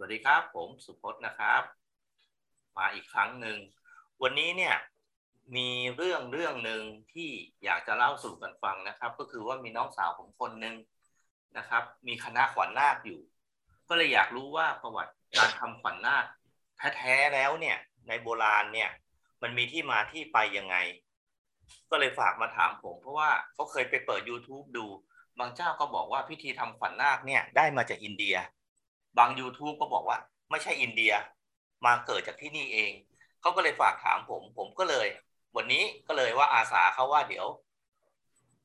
สวัสดีครับ ผมสุพจน์นะครับ มาอีกครั้งหนึ่ง วันนี้เนี่ยมีเรื่องเรื่องหนึ่งที่อยากจะเล่าสู่กันฟังนะครับ ก็คือว่ามีน้องสาวผมคนหนึ่งนะครับ มีคณะขวัญนาคอยู่ ก็เลยอยากรู้ว่าประวัติการทำขวัญนาคแท้ๆแล้วเนี่ย ในโบราณเนี่ย มันมีที่มาที่ไปยังไง ก็เลยฝากมาถามผม เพราะว่าเขาเคยไปเปิด YouTube ดู บางเจ้าก็บอกว่าพิธีทำขวัญนาคเนี่ยได้มาจากอินเดีย บาง YouTube ก็บอกว่า ไม่ใช่อินเดีย มาเกิดจากที่นี่เอง เขาก็เลยฝากถามผม ผมก็เลย วันนี้ก็เลยว่าอาสาเขาว่าเดี๋ยว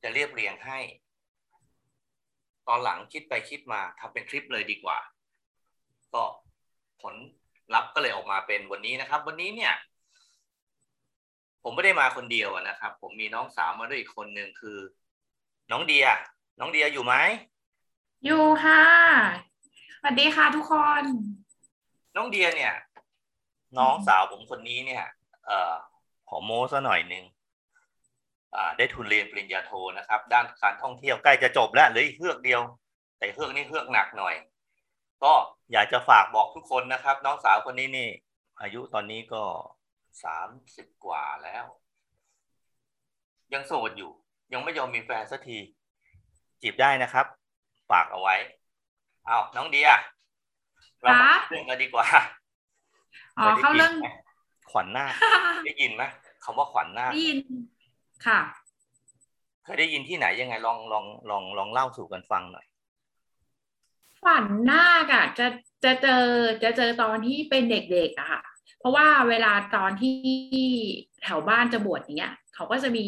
จะเรียบเรียงให้ ตอนหลังคิดไปคิดมาทำเป็นคลิปเลยดีกว่า ก็ผลลัพธ์ก็เลยออกมาเป็นวันนี้นะครับ วันนี้เนี่ย ผมไม่ได้มาคนเดียวนะครับ ผมมีน้องสาวมาด้วยอีกคนหนึ่งคือ น้องเดีย น้องเดียอยู่ไหมอยู่ค่ะ วัสดีค่ะทุกคน น้องเดียเนี่ย น้องสาวผมคนนี้เนี่ย เอ่อขอโม้ซะหน่อยหนึ่งอ่า ได้ทุนเรียนปริญญาโทนะครับ ด้านการท่องเที่ยวใกล้จะจบแล้วเหลืออีกเฮือกเดียว แต่เฮือกนี้เฮือกหนักหน่อย ก็อยากจะฝากบอกทุกคนนะครับ น้องสาวคนนี้นี่ อายุตอนนี้ก็สามสิบกว่าแล้ว ยังโสดอยู่ ยังไม่ยอมมีแฟนสักที จีบได้นะครับ ฝากเอาไว้ เอาน้องเดียเรามาคะเรื่องกันดีกว่าอ๋อเข้าเรื่องคยได้ยินไหมขวัญนาคได้ยินไหมคำว่าขวัญนาคได้ยินค่ะเคยได้ยินที่ไหนยังไงลองลองลองลองเล่าสู่กันฟังหน่อยฝันนาคอะจะจะเจอจะเจอตอนที่เป็นเด็กๆอะค่ะ เพราะว่าเวลาตอนที่แถวบ้านจะบวชเนี้ยเขาก็จะมี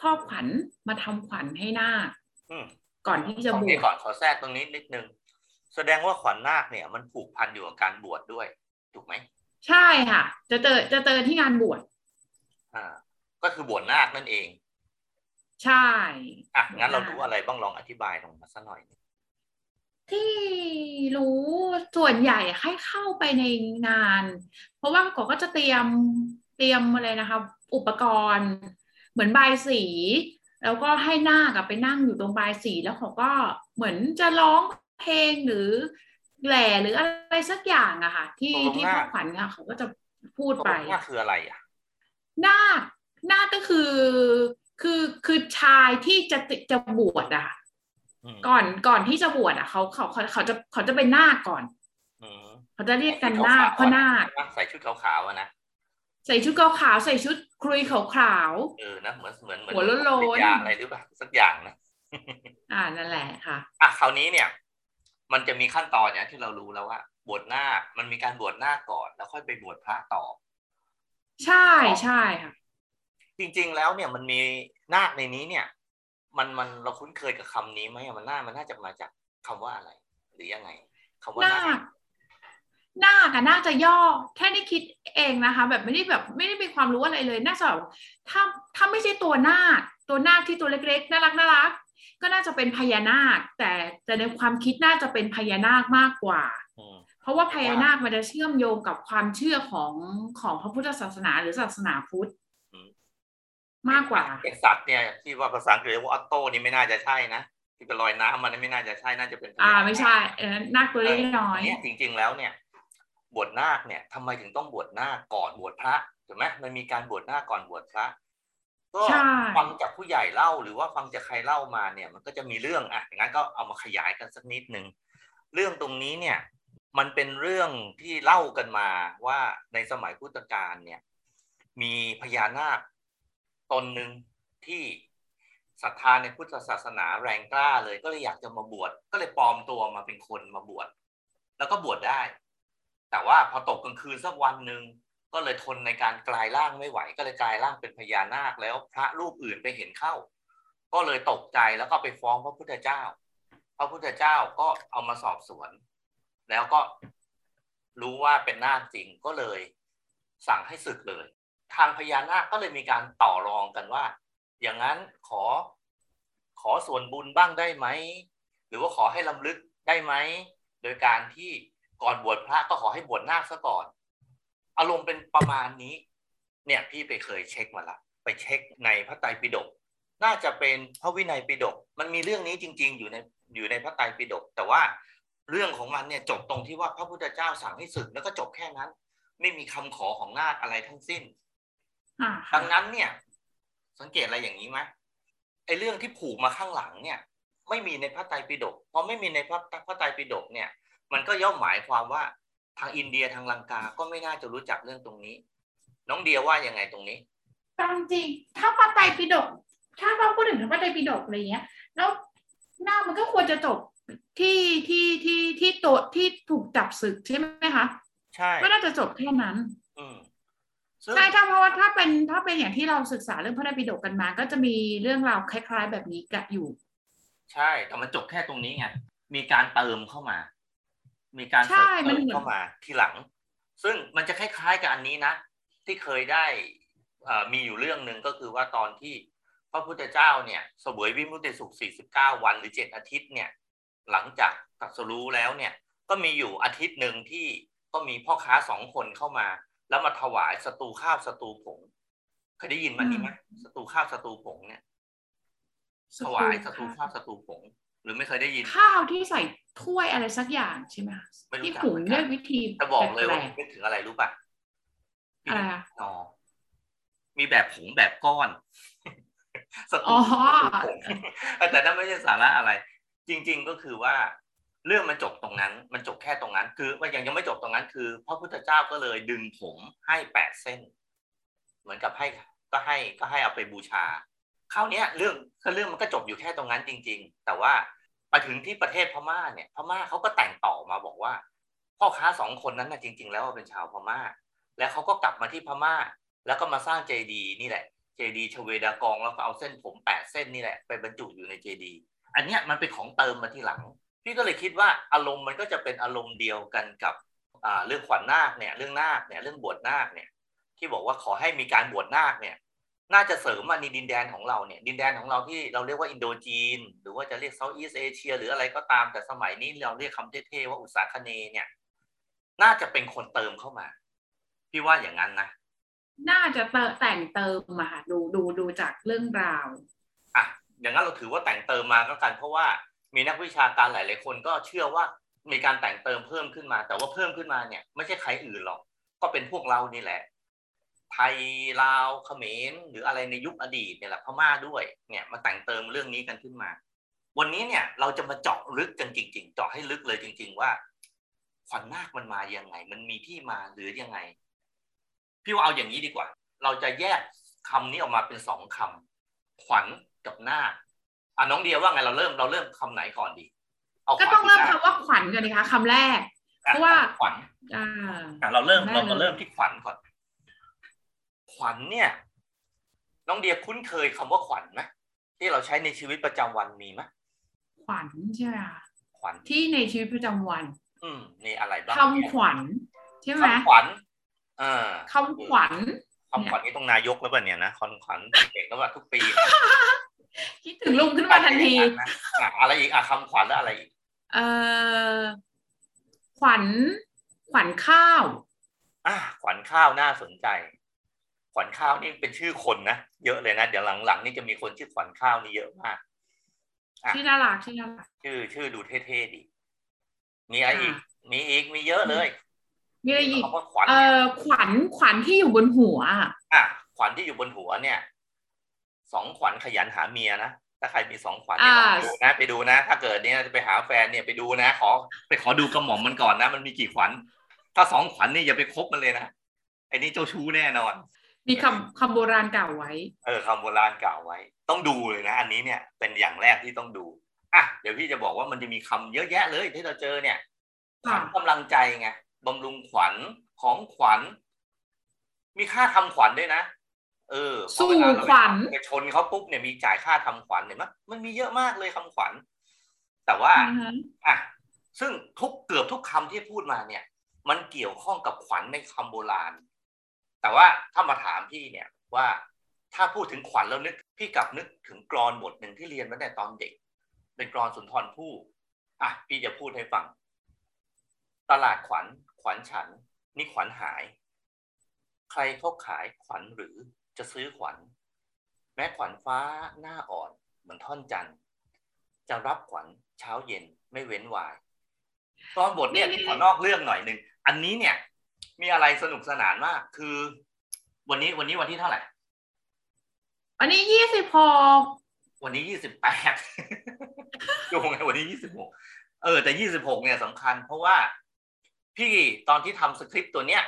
พ่อขวัญมาทำขวัญให้นาคอืมก่อนที่จะขอบวนี้ชก่อนขอแทรกตรงนี้นิดนึง แสดงว่าขวัญนาคเนี่ย มันผูกพันอยู่กับการบวชดด้วย ถูกไหม ใช่ค่ะ จะเจอจะเจอที่งานบวชอ่า ก็คือบวชนาคนั่นเอง ใช่อะงั้นเรารู้อะไรบ้างลองอธิบายลงมาสักหน่อยหนึ่งที่รู้ส่วนใหญ่ให้เข้าไปในงาน เพราะว่าเขาก็จะเตรียมเตรียมอะไรนะคะ อุปกรณ์ เหมือนบายสี แล้วก็ให้หน้ากับไปนั่งอยู่ตรงบายสีแล้วเขาก็เหมือนจะร้อง เพลงหรือแหล่หรืออะไรสักอย่างอะค่ะ ที่ที่พ่อขวัญค่ะเขาก็จะพูดตกไปลงนาคคืออะไรอะนาคนาคก็คือคือคือชายที่จะจะบวชอะค่ะอืมก่อนก่อนที่จะบวชอะเขาเขาเขาเขาจะเขาจะเป็นนาคก่อนอืมเขาจะเรียกกันนาคเพราะนาคใส่ชุดขาวๆอะนะใส่ชุดขาวๆใส่ชุดครุยขาวเออนะเหมือนเหมือนเหมือนหัวโล้นๆยาอะไรหรือเปล่าสักอย่างนะๆอ่านั่นแหละค่ะ อะคราวนี้เนี่ย มันจะมีขั้นตอนเนี่ยที่เรารู้แล้วว่า บวชนาคมันมีการบวชนาคก่อน แล้วค่อยไปบวชพระต่อ ใช่ใช่ค่ะจริง ๆ แล้วเนี่ยมันมีนาคในนี้เนี่ย มันมันเราคุ้นเคยกับคำนี้ไหมอะมันน่ามันน่าจะมาจากคำว่าอะไร หรือยังไงคำว่านานาคคนาคอะน่าจะย่อแค่ได้คิดเองนะคะ แบบไม่ได้แบบไม่ได้มีความรู้อะไรเลยน่าจะแบบถ้าถ้าไม่ใช่ตัวนาคตัวนาคที่ตัวเล็กๆน่ารักน่ารัก ก็น่าจะเป็นพญานาค แต่แต่ในความคิดน่าจะเป็นพญานาคมากกว่าอืมเพราะว่าพญานาคมันจะเชื่อมโยงกับความเชื่อของของพระพุทธศาสนาหรือศาสนาพุทธมากกว่าไอสัตว์เนี่ยที่ว่าภาษาอังกฤษเรียกว่าออตโต้นี่ไม่น่าจะใช่นะที่เป็นรอยน้ำมันไม่น่าจะใช่น่าจะเป็นพญอ่านาคไม่ใช่เออนาคตัวเล็กน้อยเนี่ยจริง ๆ แล้วเนี่ยบวชนาคเนี่ยทำไมถึงต้องบวชนาคก่อนบวชพระถูกไหมมันมีการบวชนาคก่อนบวชพระ ก็ใช่ฟังจากผู้ใหญ่เล่าหรือว่าฟังจากใครเล่ามาเนี่ย มันก็จะมีเรื่องอะอย่างนั้นก็เอามาขยายกันสักนิดหนึ่งเรื่องตรงนี้เนี่ย มันเป็นเรื่องที่เล่ากันมาว่าในสมัยพุทธกาลเนี่ย มีพญานาคตนหนึ่งที่ศรัทธาในพุทธศาสนาแรงกล้าเลยก็เลยอยากจะมาบวชก็เลยปลอมตัวมาเป็นคนมาบวชแล้วก็บวชได้ แต่ว่าพอตกกลางคืนสักวันหนึ่ง ก็เลยทนในการกลายร่างไม่ไหว ก็เลยกลายร่างเป็นพญานาคแล้วพระรูปอื่นไปเห็นเข้า ก็เลยตกใจแล้วก็ไปฟ้องพระพุทธเจ้า พระพุทธเจ้าก็เอามาสอบสวน แล้วก็รู้ว่าเป็นนาคจริงก็เลย สั่งให้ศึกเลย ทางพญานาคก็เลยมีการต่อรองกันว่า อย่างนั้นขอขอส่วนบุญบ้างได้ไหมหรือว่าขอให้ลำลึกได้ไหมโดยการที่ก่อนบวชพระก็ขอให้บวชนาคซะก่อน อารมณ์เป็นประมาณนี้ เนี่ยพี่ไปเคยเช็คมาละ ไปเช็คในพระไตรปิฎกน่าจะเป็นพระวินัยปิฎกมันมีเรื่องนี้จริง ๆ อยู่ในอยู่ในพระไตรปิฎกแต่ว่าเรื่องของมันเนี่ยจบตรงที่ว่าพระพุทธเจ้าสั่งให้ศึกแล้วก็จบแค่นั้น ไม่มีคำขอของนาคอะไรทั้งสิ้นอ่าดังนั้นเนี่ย สังเกตอะไรอย่างนี้ไหมไอ้เรื่องที่ผูกมาข้างหลังเนี่ย ไม่มีในพระไตรปิฎกพอไม่มีในพระพระไตรปิฎกเนี่ย มันก็ย่อมหมายความว่า ทางอินเดียทางลังกาก็ไม่น่าจะรู้จักเรื่องตรงนี้ น้องเดียว่ายังไงตรงนี้ตามจริง ถ้าพระไตรปิฎกถ้าเราพูดถึงพระไตรปิฎกอะไรเงี้ย แล้วหน้ามันก็ควรจะจบที่ที่ที่ที่ตัวที่ถูกจับศึกใช่ไหมคะใช่ก็น่าจะจบแค่นั้น อืมซึ่งใช่ถ้าเพราะว่าถ้าเป็นถ้าเป็นอย่างที่เราศึกษาเรื่องพระไตรปิฎกกันมา ก็จะมีเรื่องราวคล้าย ๆ แบบนี้กะอยู่ ใช่แต่มันจบแค่ตรงนี้ไงมีการเติมเข้ามา มีการใช่เสริมมันเติมเหมือนเข้ามาทีหลัง ซึ่งมันจะคล้ายๆกับอันนี้นะ ที่เคยได้เอ่อมีอยู่เรื่องหนึ่งก็คือว่าตอนที่พระพุทธเจ้าเนี่ยเสวยวิมุตติสุข 49 วันหรือ 7 อาทิตย์เนี่ย หลังจากตรัสรู้แล้วเนี่ย ก็มีอยู่อาทิตย์หนึ่งที่ก็มีพ่อค้าสองคนเข้ามา แล้วมาถวายสตูข้าวสตูผงเคยได้ยินมันนี้ไหมสตูข้าวสตูผงเนี่ยถวายสตูข้าวสตูผง หรือไม่เคยได้ยิน ข้าวที่ใส่ถ้วยอะไรสักอย่างใช่ไหมคะไม่รู้ที่จักหุงเหมือนกันด้วยวิธีจะบอกเลยว่าแปลกนึกถึงอะไรรู้ป่ะๆอะไรอะนอมีแบบผงแบบก้อนสอ๋ตูอผงแต่นั่นไม่ใช่สาระอะไร จริง ๆก็คือว่าเรื่องมันจบตรงนั้น มันจบแค่ตรงนั้น คือมันยังยังไม่จบตรงนั้น คือพระพุทธเจ้าก็เลยดึงผมให้แปดเส้น เหมือนกับให้ก็ให้ก็ให้เอาไปบูชา คราวนี้เรื่องเรื่องมันก็จบอยู่แค่ตรงนั้นจริง ๆ แต่ว่าไปถึงที่ประเทศพม่าเนี่ยพม่าเขาก็แต่งต่อมาบอกว่า พ่อค้าสองคนนั้นนะจริง ๆ แล้วเป็นชาวพม่า แล้วเขาก็กลับมาที่พม่า แล้วก็มาสร้างเจดีนี่แหละเจดีชเวดากองแล้วก็เอาเส้นผมแปดเส้นนี่แหละไปบรรจุอยู่ในเจดีอันเนี้ยมันเป็นของเติมมาที่หลัง พี่ก็เลยคิดว่าอารมณ์มันก็จะเป็นอารมณ์เดียวกันกับเรื่องขวัญนาคเนี่ยเรื่องนาคเนี่ยเรื่องบวชนาคเนี่ยที่บอกว่าขอให้มีการบวชนาคเนี่ย น่าจะเสริมมาในดินแดนของเราเนี่ย ดินแดนของเราที่เราเรียกว่าอินโดจีน หรือว่าจะเรียกเซาท์อีสเอเชีย หรืออะไรก็ตามแต่สมัยนี้เราเรียกคำเท่ๆว่าอุตสาคเนย์เนี่ย น่าจะเป็นคนเติมเข้ามา พี่ว่าอย่างนั้นนะ น่าจะเติมแต่งเติมมาค่ะดูดูดูจากเรื่องราวอะอย่างนั้นเราถือว่าแต่งเติมมาก็กัน เพราะว่ามีนักวิชาการหลาย ๆ คนก็เชื่อว่ามีการแต่งเติมเพิ่มขึ้นมา แต่ว่าเพิ่มขึ้นมาเนี่ย ไม่ใช่ใครอื่นหรอกก็เป็นพวกเรานี่แหละ ไทยลาวเขมรหรืออะไรในยุคอดีตเนี่ยแหละพม่าด้วยเนี่ยมาแต่งเติมเรื่องนี้กันขึ้นมา วันนี้เนี่ยเราจะมาเจาะลึกกันจริง ๆ เจาะให้ลึกเลยจริง ๆ ว่าขวัญนาคมันมายังไง มันมีที่มาหรือยังไง พี่ว่าเอาอย่างนี้ดีกว่า เราจะแยกคำนี้ออกมาเป็นสองคำขวัญกับนาคอะน้องเดียว่าไงเราเริ่มเราเริ่มคำไหนก่อนดีเอาขก็วัญต้องเริ่มที่นาคำว่าขวัญกันดีคะคำแรกอะเพราะว่าขวัญอ่าอะเราเริ่มได้เรามาเลยเริ่มที่ขวัญก่อน ขวัญเนี่ย น้องเดียคุ้นเคยคำว่าขวัญไหมที่เราใช้ในชีวิตประจำวันมีไหมขวัญใช่ไหมคะขวัญที่ในชีวิตประจำวัน อืมนี่อะไรบ้างคำขวัญใช่ไหมคำขวัญเออคำขวัญคำขวัญนี่ต้องนายกแล้วป่ะเนี่ยนะคำขวัญเด็กแล้วป่ะทุกปี คิดถึงลุงขึ้นมาทันทีนะอะอะไรอีกอะคำขวัญแล้วอะไรอีกเอ่อขวัญขวัญข้าวอะขวัญข้าวน่าสนใจ ขวัญข้าวนี่เป็นชื่อคนนะเยอะเลยนะเดี๋ยวหลังๆนี่จะมีคนชื่อขวัญข้าวนี่เยอะมากอะชื่อน่ารักชื่อน่ารักชื่อชื่อดูเท่ๆดี มีอะไรอีกอะมีอีกมีเยอะเลย มีอะไรอีกคำว่าขวัญเอ่เนี่ยอขวัญขวัญที่อยู่บนหัวอะอะขวัญที่อยู่บนหัวเนี่ยสองขวัญขยันหาเมียนะถ้าใครมีสองขวัญเนี่ยไปดูนะ ไปดูนะ ถ้าเกิดเนี่ยจะไปหาแฟนเนี่ยไปดูนะ ขอ ไปขอดูกระหม่อมมันก่อนนะ มันมีกี่ขวัญถ้าสองขวัญนี่อย่าไปคบมันเลยนะไอ้นี่เจ้าชู้แน่นอน มีคำคำโบราณกล่าวไว้ เออคำโบราณกล่าวไว้ ต้องดูเลยนะ อันนี้เนี่ยเป็นอย่างแรกที่ต้องดูอะเดี๋ยวพี่จะบอกว่ามันจะมีคำเยอะแยะเลยที่เราเจอเนี่ยขวัญกำลังใจไงบำรุงขวัญของขวัญ มีค่าทำขวัญด้วยนะเออพอสู่เวลาเราขวัญไปชนเขาปุ๊บเนี่ยมีจ่ายค่าทำขวัญเห็นไหมมันมีเยอะมากเลยคำขวัญ แต่ว่าอือฮะอะซึ่งทุกเกือบทุกคำที่พูดมาเนี่ย มันเกี่ยวข้องกับขวัญในคำโบราณ แต่ว่าถ้ามาถามพี่เนี่ยว่าถ้าพูดถึงขวัญแล้วนึกพี่กลับนึกถึงกรอนบทหนึ่งที่เรียนมาแต่ตอนเด็ก เป็นกรอนสุนทรภู่อะพี่จะพูดให้ฟัง ตลาดขวัญขวัญฉัน นี่ขวัญหาย ใครเขาขายขวัญหรือจะซื้อขวัญ แม้ขวัญฟ้าหน้าอ่อนเหมือนท่อนจันทร์จะรับขวัญเช้าเย็นไม่เว้นวายตอนบทเนี่ยขอนอกเรื่องหน่อยหนึ่งอันนี้เนี่ย มีอะไรสนุกสนานมาก คือ วันนี้วันนี้วันที่เท่าไหร่อันนี้ยี่สิบหกวันนี้ยี่สิบแปดดูไงวันนี้ยี่สิบหกเออ แต่ยี่สิบหกเนี่ยสำคัญ เพราะว่าพี่ตอนที่ทำสคริปต์ตัวเนี้ย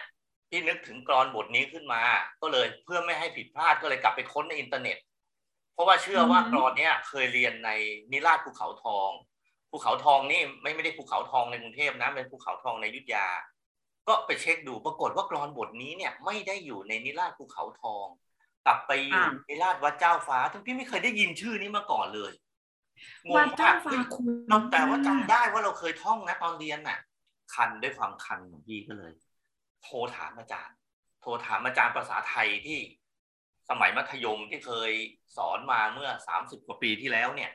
พี่นึกถึงกรอนบทนี้ขึ้นมา ก็เลยเพื่อไม่ให้ผิดพลาดก็เลยกลับไปค้นในอินเทอร์เน็ต เพราะว่าเชื่อว่ากรอนเนี้ยเคยเรียนในนิราชภูเขาทอง ภูเขาทองนี่ไม่ไม่ได้ภูเขาทองในกรุงเทพนะเป็นภูเขาทองในอยุธยา ก็ไปเช็คดูปรากฏว่ากรอนบทนี้เนี่ย ไม่ได้อยู่ในนิราชภูเขาทอง กลับไปอยู่ในนิราชวัดเจ้าฟ้าทั้งพี่ไม่เคยได้ยินชื่อนี้มาก่อนเลยงวังดเจ้ามากฟ้าคุณเราแต่ว่าจำได้ว่าเราเคยท่องนะตอนเรียนน่ะ คันด้วยความคันของพี่ก็เลย โทรถามอาจารย์ โทรถามอาจารย์ภาษาไทยที่สมัยมัธยมที่เคยสอนมาเมื่อสามสิบกว่าปีที่แล้วเนี่ย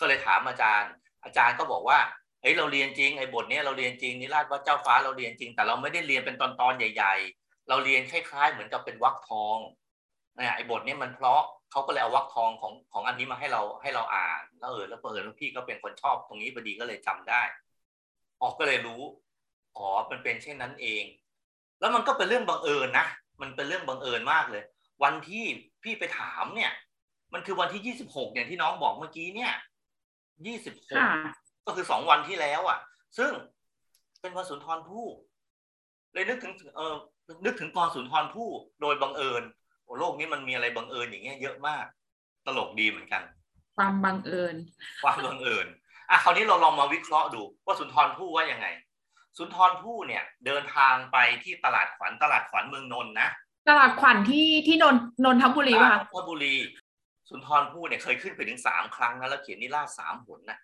ก็เลยถามอาจารย์ อาจารย์ก็บอกว่า เฮ้ยเราเรียนจริงไอ้บทนี้เราเรียนจริงนิราชวัดเจ้าฟ้าเราเรียนจริง แต่เราไม่ได้เรียนเป็นตอนๆใหญ่ ๆ เราเรียนคล้าย ๆ เหมือนกับเป็นวรรคทองเนี่ยไอ้บทนี้มันเพราะเขาก็เลยเอาวรรคทองของของอันนี้มาให้เราให้เราอ่านแล้วเออแล้วเปิดแล้วพี่ก็เป็นคนชอบตรงนี้พอดีก็เลยจำได้ออกก็เลยรู้อ๋อมันเป็นเช่นนั้นเอง แล้วมันก็เป็นเรื่องบังเอิญนะมันเป็นเรื่องบังเอิญมากเลย วันที่พี่ไปถามเนี่ย มันคือวันที่ยี่สิบหกเนี่ยที่น้องบอกเมื่อกี้เนี่ยยี่สิบหก ก็คือสองวันที่แล้วอะ ซึ่งเป็นวันสุนทรภู่เลยนึกถึงเออนึกถึงกรสุนทรภู่โดยบังเอิญโอ้โลกนี้มันมีอะไรบังเอิญอย่างเงี้ยเยอะมาก ตลกดีเหมือนกัน ความบังเอิญ ความบังเอิญอะคราวนี้เราลองมาวิเคราะห์ดูว่าสุนทรภู่ว่ายังไง สุนทรภู่เนี่ย เดินทางไปที่ตลาดขวัญตลาดขวัญเมืองนนท์นะตลาดขวัญที่ที่นนนนทบุรีป่ะคะนนทบุรี สุนทรภู่เนี่ยเคยขึ้นไปถึงสามครั้งนะแล้วเขียนนิราศสามหนนะ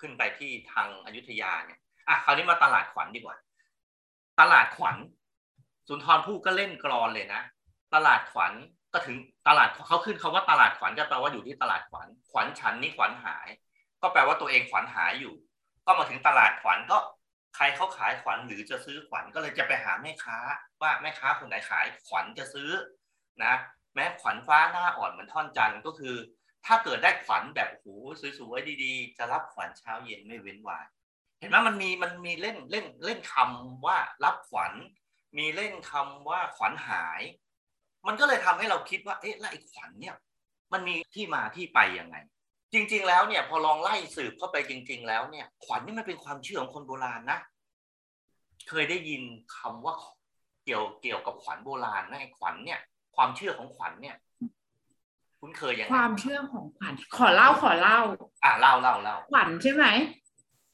ขึ้นไปที่ทางอยุธยาเนี่ยอะคราวนี้มาตลาดขวัญดีกว่า ตลาดขวัญสุนทรภู่ก็เล่นกรอนเลยนะตลาดขวัญก็ถึงตลาดเขาขึ้นคาว่าตลาดขวัญก็แปลว่าอยู่ที่ตลาดขวัญขวัญฉันนี่ขวัญหาย ก็แปลว่าตัวเองขวัญหายอยู่ ก็มาถึงตลาดขวัญก็ใครเขาขายขวัญหรือจะซื้อขวัญก็เลยจะไปหาแม่ค้า ว่าแม่ค้าคนไหนขายขวัญจะซื้อนะแม้ขวัญฟ้าหน้าอ่อนเหมือนท่อนจันทร์ก็คือ ถ้าเกิดได้ขวัญแบบโอ้โหสวยๆดีๆ จะรับขวัญเช้าเย็นไม่เว้นวายเห็นไหมมันมีมันมีเล่นเล่นเล่นคำว่ารับขวัญ มีเล่นคำว่าขวัญหาย มันก็เลยทำให้เราคิดว่าเอ๊ะแล้วไอ้ขวัญเนี่ย มันมีที่มาที่ไปยังไง จริง ๆ แล้วเนี่ยพอลองไล่สืบเข้าไปจริง ๆ แล้วเนี่ย ขวัญนี่มันเป็นความเชื่อของคนโบราณนะเคยได้ยินคำว่าเกี่ยวเกี่ยวกับขวัญโบราณนะไอ้ขวัญเนี่ย ความเชื่อของขวัญเนี่ย คุณเคยยังไงความเชื่อของขวัญขอเล่าขอเล่า อะเล่าเล่าเล่าขวัญใช่ไหม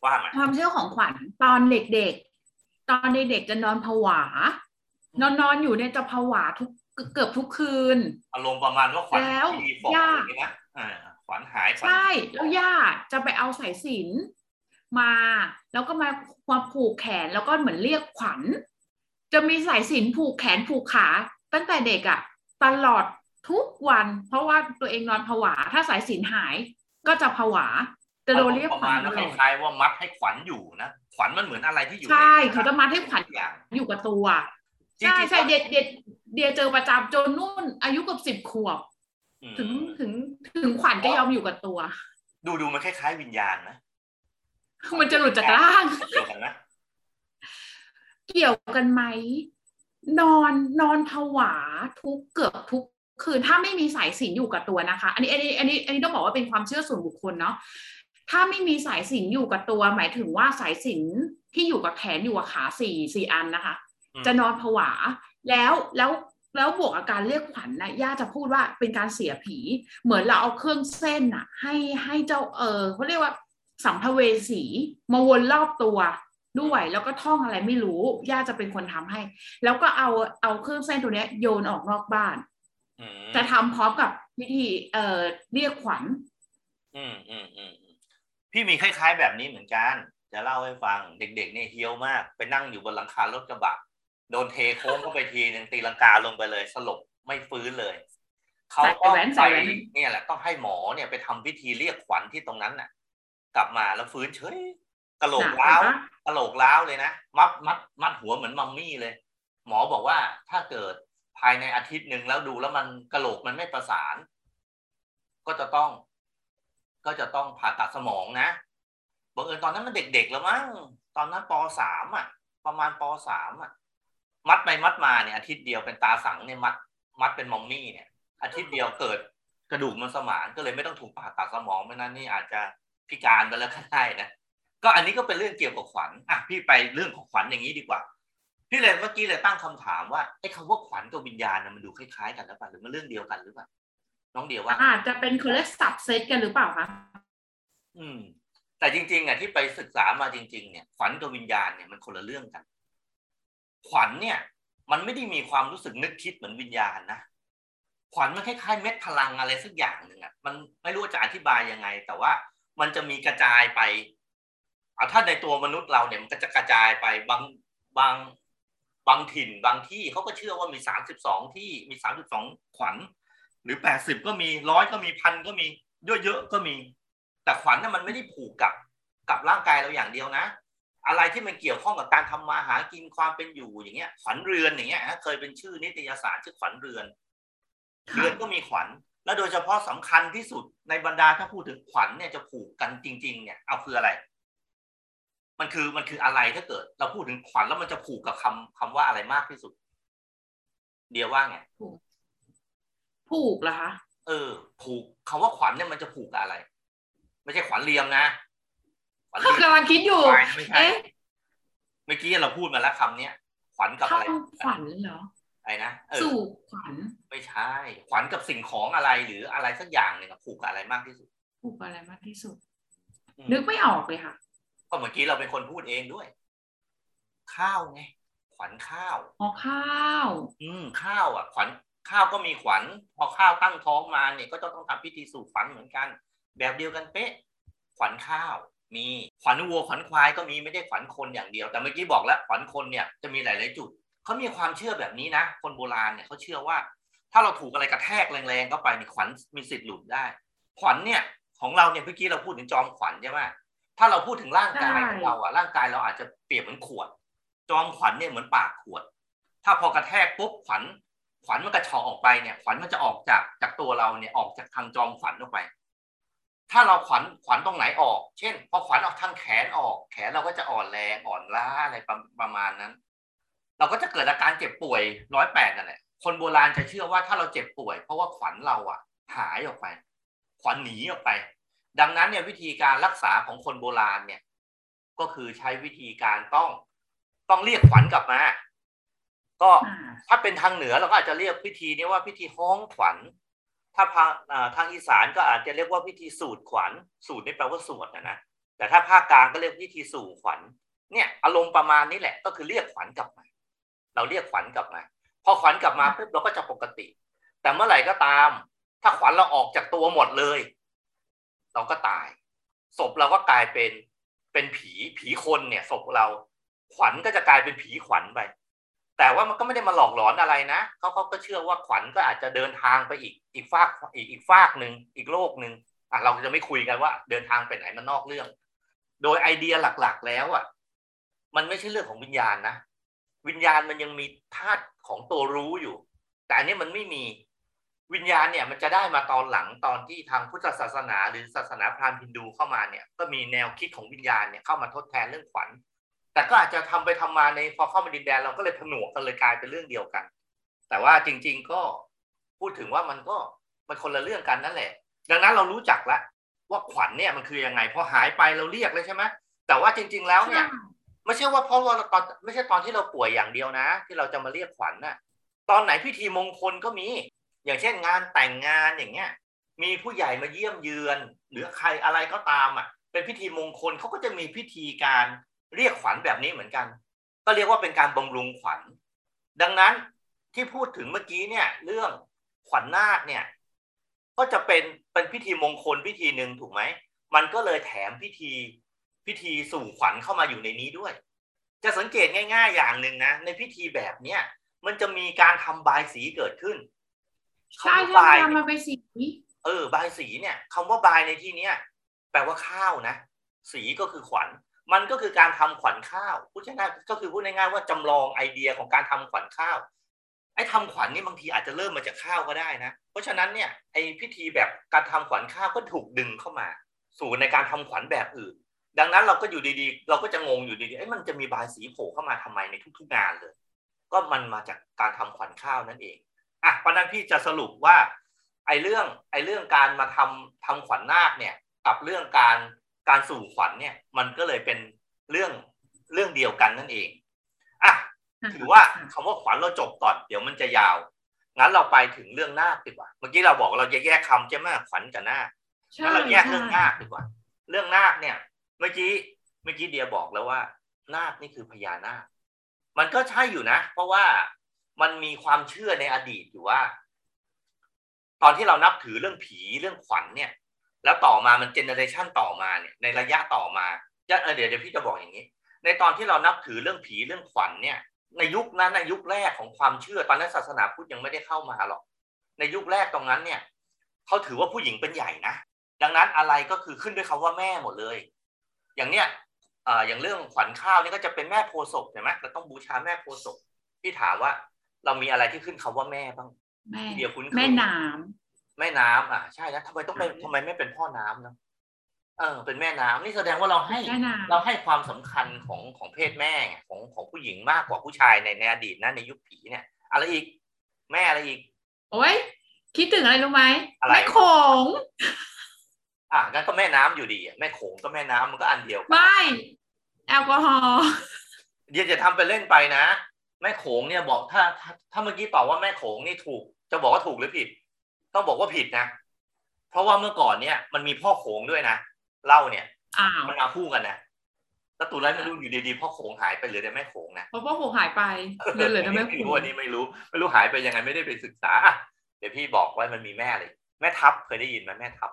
ว่ามาความเชื่อของขวัญตอนเด็กๆ ตอนเด็กๆจะนอนผวา นอนนอนอยู่เนี่ยจะผวาทุกเกือบทุกคืน อารมณ์ประมาณว่าขวัญแล้วมีฟองย่าอย่างนี้นะอ่าขวัญหายขวัญใช่แล้วย่าจะไปเอาสายสิญจนมา แล้วก็มามาผูกแขนแล้วก็เหมือนเรียกขวัญ จะมีสายสิญจนผูกแขนผูกขา ตั้งแต่เด็กอะตลอด ทุกวัน เพราะว่าตัวเองนอนผวา ถ้าสายสิญจนหายก็จะผวาจะโดนเรียกประขวัมาญณตว่าลอดคล้ายๆว่ามัดให้ขวัญอยู่นะขวัญมันเหมือนอะไรที่อยู่ใช่นเขาจะมัดให้ขวัญอย่างอยู่กับตัวจริงๆใช่ใช่ก็เดียเดียเดียเจอประจำจนนู่น อายุเกับสิบขวบอืมถึงถึงถึงขวัญจะยอมอยู่กับตัว ดูดูมันคล้ายๆวิญญาณนะมันจะหลุดจากร่างเกี่ยวกันนะเกี่ยวกันไหมนอนนอนผวาทุกเกือบทุก คืนถ้าไม่มีสายสิญจนอยู่กับตัวนะคะ อันนี้อันนี้อันนี้อันนี้ต้องบอกว่าเป็นความเชื่อส่วนบุคคลเนาะถ้าไม่มีสายสิญจนอยู่กับตัว หมายถึงว่าสายสิญจนที่อยู่กับแขนอยู่กับขาสี่สี่อันนะคะอืมจะนอนผวา แล้วแล้วแล้วบวกอาการเรียกขวัญนะย่าจะพูดว่าเป็นการเสียผี เหมือนเราเอาเครื่องเส้นน่ะให้ให้เจ้าเออเขาเรียกว่าสัมภเวสีมาวนรอบตัวด้วยแล้วก็ท่องอะไรไม่รู้ย่าจะเป็นคนทำให้ แล้วก็เอาเอาเครื่องเส้นตัวเนี้ยโยนออกนอกบ้านอืม จะทำพร้อมกับพิธีเอ่อเรียกขวัญอืมอืมอืมอืมพี่มีคล้าย ๆ แบบนี้เหมือนกัน จะเล่าให้ฟังเด็ก ๆ เนี่ยเฮี้ยวมาก ไปนั่งอยู่บนหลังคารถกระบะโดนเทโค้งเข้าไปทีหนึ่งตีลังกาลงไปเลยสลบไม่ฟื้นเลย เขาใส่ต้องแหวนไปใส่แหวนเนี่ยแหละต้องให้หมอเนี่ยไปทำพิธีเรียกขวัญที่ตรงนั้นน่ะ กลับมาแล้วฟื้นเฉยกระโหลกน่ะร้าวเห็นปะกระโหลกร้าวเลยนะมัดมัดมัดหัวเหมือนมัมมี่เลย หมอบอกว่าถ้าเกิด ภายในอาทิตย์หนึ่งแล้วดูแล้วมันกระโหลกมันไม่ประสาน ก็จะต้อง ก็จะต้องผ่าตัดสมองนะบังเอิญตอนนั้นมันเด็กๆแล้วมั้งตอนนั้นปสามอะ ประมาณปสามอะ มัดไปมัดมาเนี่ยอาทิตย์เดียวเป็นตาสังเนี่ยมัด มัดเป็นมอมมี่เนี่ย อาทิตย์เดียวเกิดกระดูกมันสมานก็เลยไม่ต้องถูกผ่าตัดสมองไม่นั้นนี่อาจจะพิการไปแล้วก็ได้นะก็อันนี้ก็เป็นเรื่องเกี่ยวกับขวัญอะพี่ไปเรื่องของขวัญอย่างนี้ดีกว่า พี่เลยเมื่อกี้เลยตั้งคำถามว่าไอ้คำว่าขวัญกับวิญญาณมันดูคล้ายๆกันหรือเปล่าหรือมันเรื่องเดียวกันหรือเปล่าน้องเดียวว่าอาจจะเป็นคือเรียกสับเซตกันหรือเปล่าคะอืม แต่จริงๆอะที่ไปศึกษามาจริง ๆ เนี่ยขวัญกับวิญญาณเนี่ยมันคนละเรื่องกัน ขวัญเนี่ย มันไม่ได้มีความรู้สึกนึกคิดเหมือนวิญญาณนะขวัญมันคล้ายๆเม็ดพลังอะไรสักอย่างหนึ่งอะมันไม่รู้จะอธิบายยังไง แต่ว่ามันจะมีกระจายไปเอาถ้าในตัวมนุษย์เราเนี่ยมันก็จะกระจายไปบางบาง บางถิ่นบางที่เขาก็เชื่อว่ามีสามสิบสองที่มีสามสิบสองขวัญ หรือแปดสิบก็มีร้อยก็มีพันก็มีเยอะๆก็มี แต่ขวัญน่ะมันไม่ได้ผูกกับกับร่างกายเราอย่างเดียวนะ อะไรที่มันเกี่ยวข้องกับการทำมาหากินความเป็นอยู่อย่างเงี้ย ขวัญเรือนอย่างเงี้ยเคยเป็นชื่อนิตยสารชื่อขวัญเรือน เรือนก็มีขวัญ และโดยเฉพาะสำคัญที่สุดในบรรดาถ้าพูดถึงขวัญเนี่ยจะผูกกันจริง ๆ เนี่ยเอาคืออะไร มันคือมันคืออะไรถ้าเกิด เราพูดถึงขวัญแล้วมันจะผูกกับคำคำว่าอะไรมากที่สุด เดียวว่าไงผูกเหรอคะเออ ผูกคำว่าขวัญเนี่ยมันจะผูกกับอะไร ไม่ใช่ขวัญเรียมนะขวัญเรียมกำลังคิดอยู่ไม่ใช่เอ๊ะเมื่อกี้เราพูดมาแล้วคำเนี้ยขวัญกับอะไรคำขวัญเหรออะไรนะเออสู่ขวัญไม่ใช่ ขวัญกับสิ่งของอะไรหรืออะไรสักอย่างหนึ่งอะผูกกับอะไรมากที่สุด ผูกอะไรมากที่สุดอืมนึกไม่ออกเลยค่ะ ก็เมื่อกี้เราเป็นคนพูดเองด้วย ข้าวไงขวัญข้าวอ๋อข้าว อืมข้าวอะ ขวัญข้าวก็มีขวัญพอข้าวตั้งท้องมาเนี่ยก็จะต้องทำพิธีสู่ขวัญเหมือนกัน แบบเดียวกันเป๊ะ ขวัญข้าว มีขวัญวัวขวัญควายก็มีไม่ได้ขวัญคนอย่างเดียว แต่เมื่อกี้บอกแล้วขวัญคนเนี่ยจะมีหลาย ๆ จุดเขามีความเชื่อแบบนี้นะคนโบราณเนี่ยเขาเชื่อว่า ถ้าเราถูกอะไรกระแทกแรงๆเข้าไปนี่ขวัญมีสิทธิ์หลุดได้ ขวัญเนี่ย ของเราเนี่ยเมื่อกี้เราพูดถึงจอมขวัญใช่ไหม ถ้าเราพูดถึงร่างกายของเราอะร่างกายเราอาจจะเปรียบเหมือนขวด จอมขวัญเนี่ยเหมือนปากขวด ถ้าพอกระแทกปุ๊บขวัญขวัญมันกระชอกออกไปเนี่ยขวัญมันจะออกจากจากตัวเราเนี่ยออกจากทางจอมขวัญออกไป ถ้าเราขวัญขวัญตรงไหนออก เช่น พอขวัญออกทางแขนออก แขนเราก็จะอ่อนแรงอ่อนล้าอะไรประประมาณนั้น เราก็จะเกิดอาการเจ็บป่วยร้อยแปดนั่นแหละคนโบราณจะเชื่อว่าถ้าเราเจ็บป่วย เพราะว่าขวัญเราอะหายออกไป ขวัญหนีออกไป ดังนั้นเนี่ยวิธีการรักษาของคนโบราณเนี่ย ก็คือใช้วิธีการต้องต้องเรียกขวัญกลับมา ก็อ่าถ้าเป็นทางเหนือเราก็อาจจะเรียกพิธีนี้ว่าพิธีฮ้องขวัญ ถ้าภาอ่าทางอีสานก็อาจจะเรียกว่าพิธีสูตรขวัญ สูตรนี่แปลว่าสวดนะนะแต่ถ้าภาคกลางก็เรียกพิธีสู่ขวัญ เนี่ยอารมณ์ประมาณนี้แหละ ก็คือเรียกขวัญกลับมา เราเรียกขวัญกลับมา พอขวัญกลับมาปุ๊บเราก็จะปกติ แต่เมื่อไหร่ก็ตาม ถ้าขวัญเราออกจากตัวหมดเลย เราก็ตาย ศพเราก็กลายเป็นเป็นผีผีคนเนี่ย ศพเราขวัญก็จะกลายเป็นผีขวัญไป แต่ว่ามันก็ไม่ได้มาหลอกหลอนอะไรนะเขาเขาก็เชื่อว่าขวัญก็อาจจะเดินทางไปอีกอีกฟากอีกอีกฟากหนึ่งอีกโลกหนึ่งอะเราจะไม่คุยกันว่า เดินทางไปไหนมันนอกเรื่อง โดยไอเดียหลักๆ แล้วอะ มันไม่ใช่เรื่องของวิญญาณนะวิญญาณมันยังมีธาตุของตัวรู้อยู่ แต่อันนี้มันไม่มี วิญญาณเนี่ยมันจะได้มาตอนหลังตอนที่ทางพุทธศาสนา หรือศาสนาพราหมณ์ฮินดูเข้ามาเนี่ยก็มีแนวคิดของวิญญาณเนี่ยเข้ามาทดแทนเรื่องขวัญ แต่ก็อาจจะทำไปทำมาในพอเข้ามาดินแดนเราก็เลยผนวกกันเลยกลายเป็นเรื่องเดียวกัน แต่ว่าจริง ๆก็พูดถึงว่ามันก็มันคนละเรื่องกันนั่นแหละ ดังนั้นเรารู้จักแล้วว่าขวัญเนี่ยมันคือยังไงพอหายไปเราเรียกเลยใช่ไหมแต่ว่าจริง ๆแล้วเนี่ยไม่ใช่ว่าเพราะว่าเราตอนไม่ใช่ตอนที่เราป่วยอย่างเดียวนะ ที่เราจะมาเรียกขวัญน่ะตอนไหนพิธีมงคลก็มี อย่างเช่นงานแต่งงานอย่างเงี้ย มีผู้ใหญ่มาเยี่ยมเยือน หรือใครอะไรก็ตามอะ เป็นพิธีมงคลเขาก็จะมีพิธีการเรียกขวัญแบบนี้เหมือนกัน ก็เรียกว่าเป็นการบำรุงขวัญ ดังนั้นที่พูดถึงเมื่อกี้เนี่ยเรื่องขวัญนาคเนี่ย ก็จะเป็นเป็นพิธีมงคลพิธีหนึ่งถูกไหมมันก็เลยแถมพิธีพิธีสู่ขวัญเข้ามาอยู่ในนี้ด้วย จะสังเกตง่าย ๆ อย่างหนึ่งนะในพิธีแบบเนี้ยมันจะมีการทำบายสีเกิดขึ้น ใช่คำว่าใช่บายทำเนี่ยมาไปสี เออบายสีเนี่ยคำว่าบายในที่เนี้ยแปลว่าข้าวนะ สีก็คือขวัญ มันก็คือการทำขวัญข้าวพูดง่ายๆก็คือพูดง่ายๆว่าจำลองไอเดียของการทำขวัญข้าวไอ้ทำขวัญนี่บางทีอาจจะเริ่มมาจากข้าวก็ได้นะ เพราะฉะนั้นเนี่ยไอ้พิธีแบบการทำขวัญข้าวก็ถูกดึงเข้ามา สู่ในการทำขวัญแบบอื่น ดังนั้นเราก็อยู่ดีๆ เราก็จะงงอยู่ดีๆไอ้มันจะมีบายสีโผล่เข้ามาทำไมในทุกๆงานเลย ก็มันมาจากการทำขวัญข้าวนั่นเอง อะเพราะนั้นพี่จะสรุปว่า ไอ้เรื่องไอ้เรื่องการมาทำทำขวัญนาคเนี่ย กับเรื่องการการสู่ขวัญเนี่ย มันก็เลยเป็นเรื่องเรื่องเดียวกันนั่นเองอะถือว่าคำว่าขวัญเราจบก่อนเดี๋ยวมันจะยาว งั้นเราไปถึงเรื่องนาคดีกว่า เมื่อกี้เราบอกเราจะแยกคำใช่ไหมขวัญกับนาคงั้นเราแยกเรื่องนาคดีกว่า เรื่องนาคเนี่ย เมื่อกี้เมื่อกี้เดียบอกแล้วว่านาคนี่คือพญานาค มันก็ใช่อยู่นะ เพราะว่า มันมีความเชื่อในอดีตอยู่ว่า ตอนที่เรานับถือเรื่องผีเรื่องขวัญเนี่ย แล้วต่อมามันเจเนอเรชันต่อมาเนี่ย ในระยะต่อมาจะเดี๋ยวเดี๋ยวพี่จะบอกอย่างนี้ ในตอนที่เรานับถือเรื่องผีเรื่องขวัญเนี่ย ในยุคนั้นในยุคแรกของความเชื่อตอนนั้นศาสนาพุทธยังไม่ได้เข้ามาหรอก ในยุคแรกตรงนั้นเนี่ยเขาถือว่าผู้หญิงเป็นใหญ่นะดังนั้นอะไรก็คือขึ้นด้วยคำว่าแม่หมดเลย อย่างเนี้ยอ่าอย่างเรื่องขวัญข้าวนี่ก็จะเป็นแม่โพศพใช่ไหมเราต้องบูชาแม่โพศพที่ถามว่า เรามีอะไรที่ขึ้นคำว่าแม่บ้างแม่เดียวคุ้นเคยแม่น้แม่น้ำอะใช่แล้วทำไมต้องเป็นทำไมไม่เป็นพ่อน้ำเนาะเออ เป็นแม่น้ำนี่แสดงว่าเราให้ำแม่น้เราให้ความสำคัญของของเพศแม่ไงของของผู้หญิงมากกว่าผู้ชายในในอดีตนะในยุคผีเนี่ย อะไรอีก แม่อะไรอีกำโอ้ยคิดถึงอะไรรู้ไหมอะไรแม่โขงอะงั้นก็แม่น้ำอยู่ดีอะแม่โขงก็แม่น้ำมันก็อันเดียวกันไม่แอลกอฮอล์เดี๋ยวจะทำไปเล่นไปนะ แม่โขงเนี่ยบอกถ้าถ้าถ้าเมื่อกี้ตอบว่าแม่โขงนี่ถูก จะบอกว่าถูกหรือผิด ต้องบอกว่าผิดนะ เพราะว่าเมื่อก่อนเนี่ยมันมีพ่อโขงด้วยนะเหล่าเนี่ยอ้าวมันมาคู่กันนะแล้วตุลาไม่รู้อยู่ดีๆพ่อโขงหายไปเหลือแต่แม่โขงนะเพราะพ่อโขงหายไปเหลือเหลือแต่แม่โขไม่งรู้อันนี้ไม่รู้ ไม่รู้หายไปยังไงไม่ได้ไปศึกษาอะเดี๋ยวพี่บอกไว้มันมีแม่เลย แม่ทัพเคยได้ยินไหมแม่ทัพ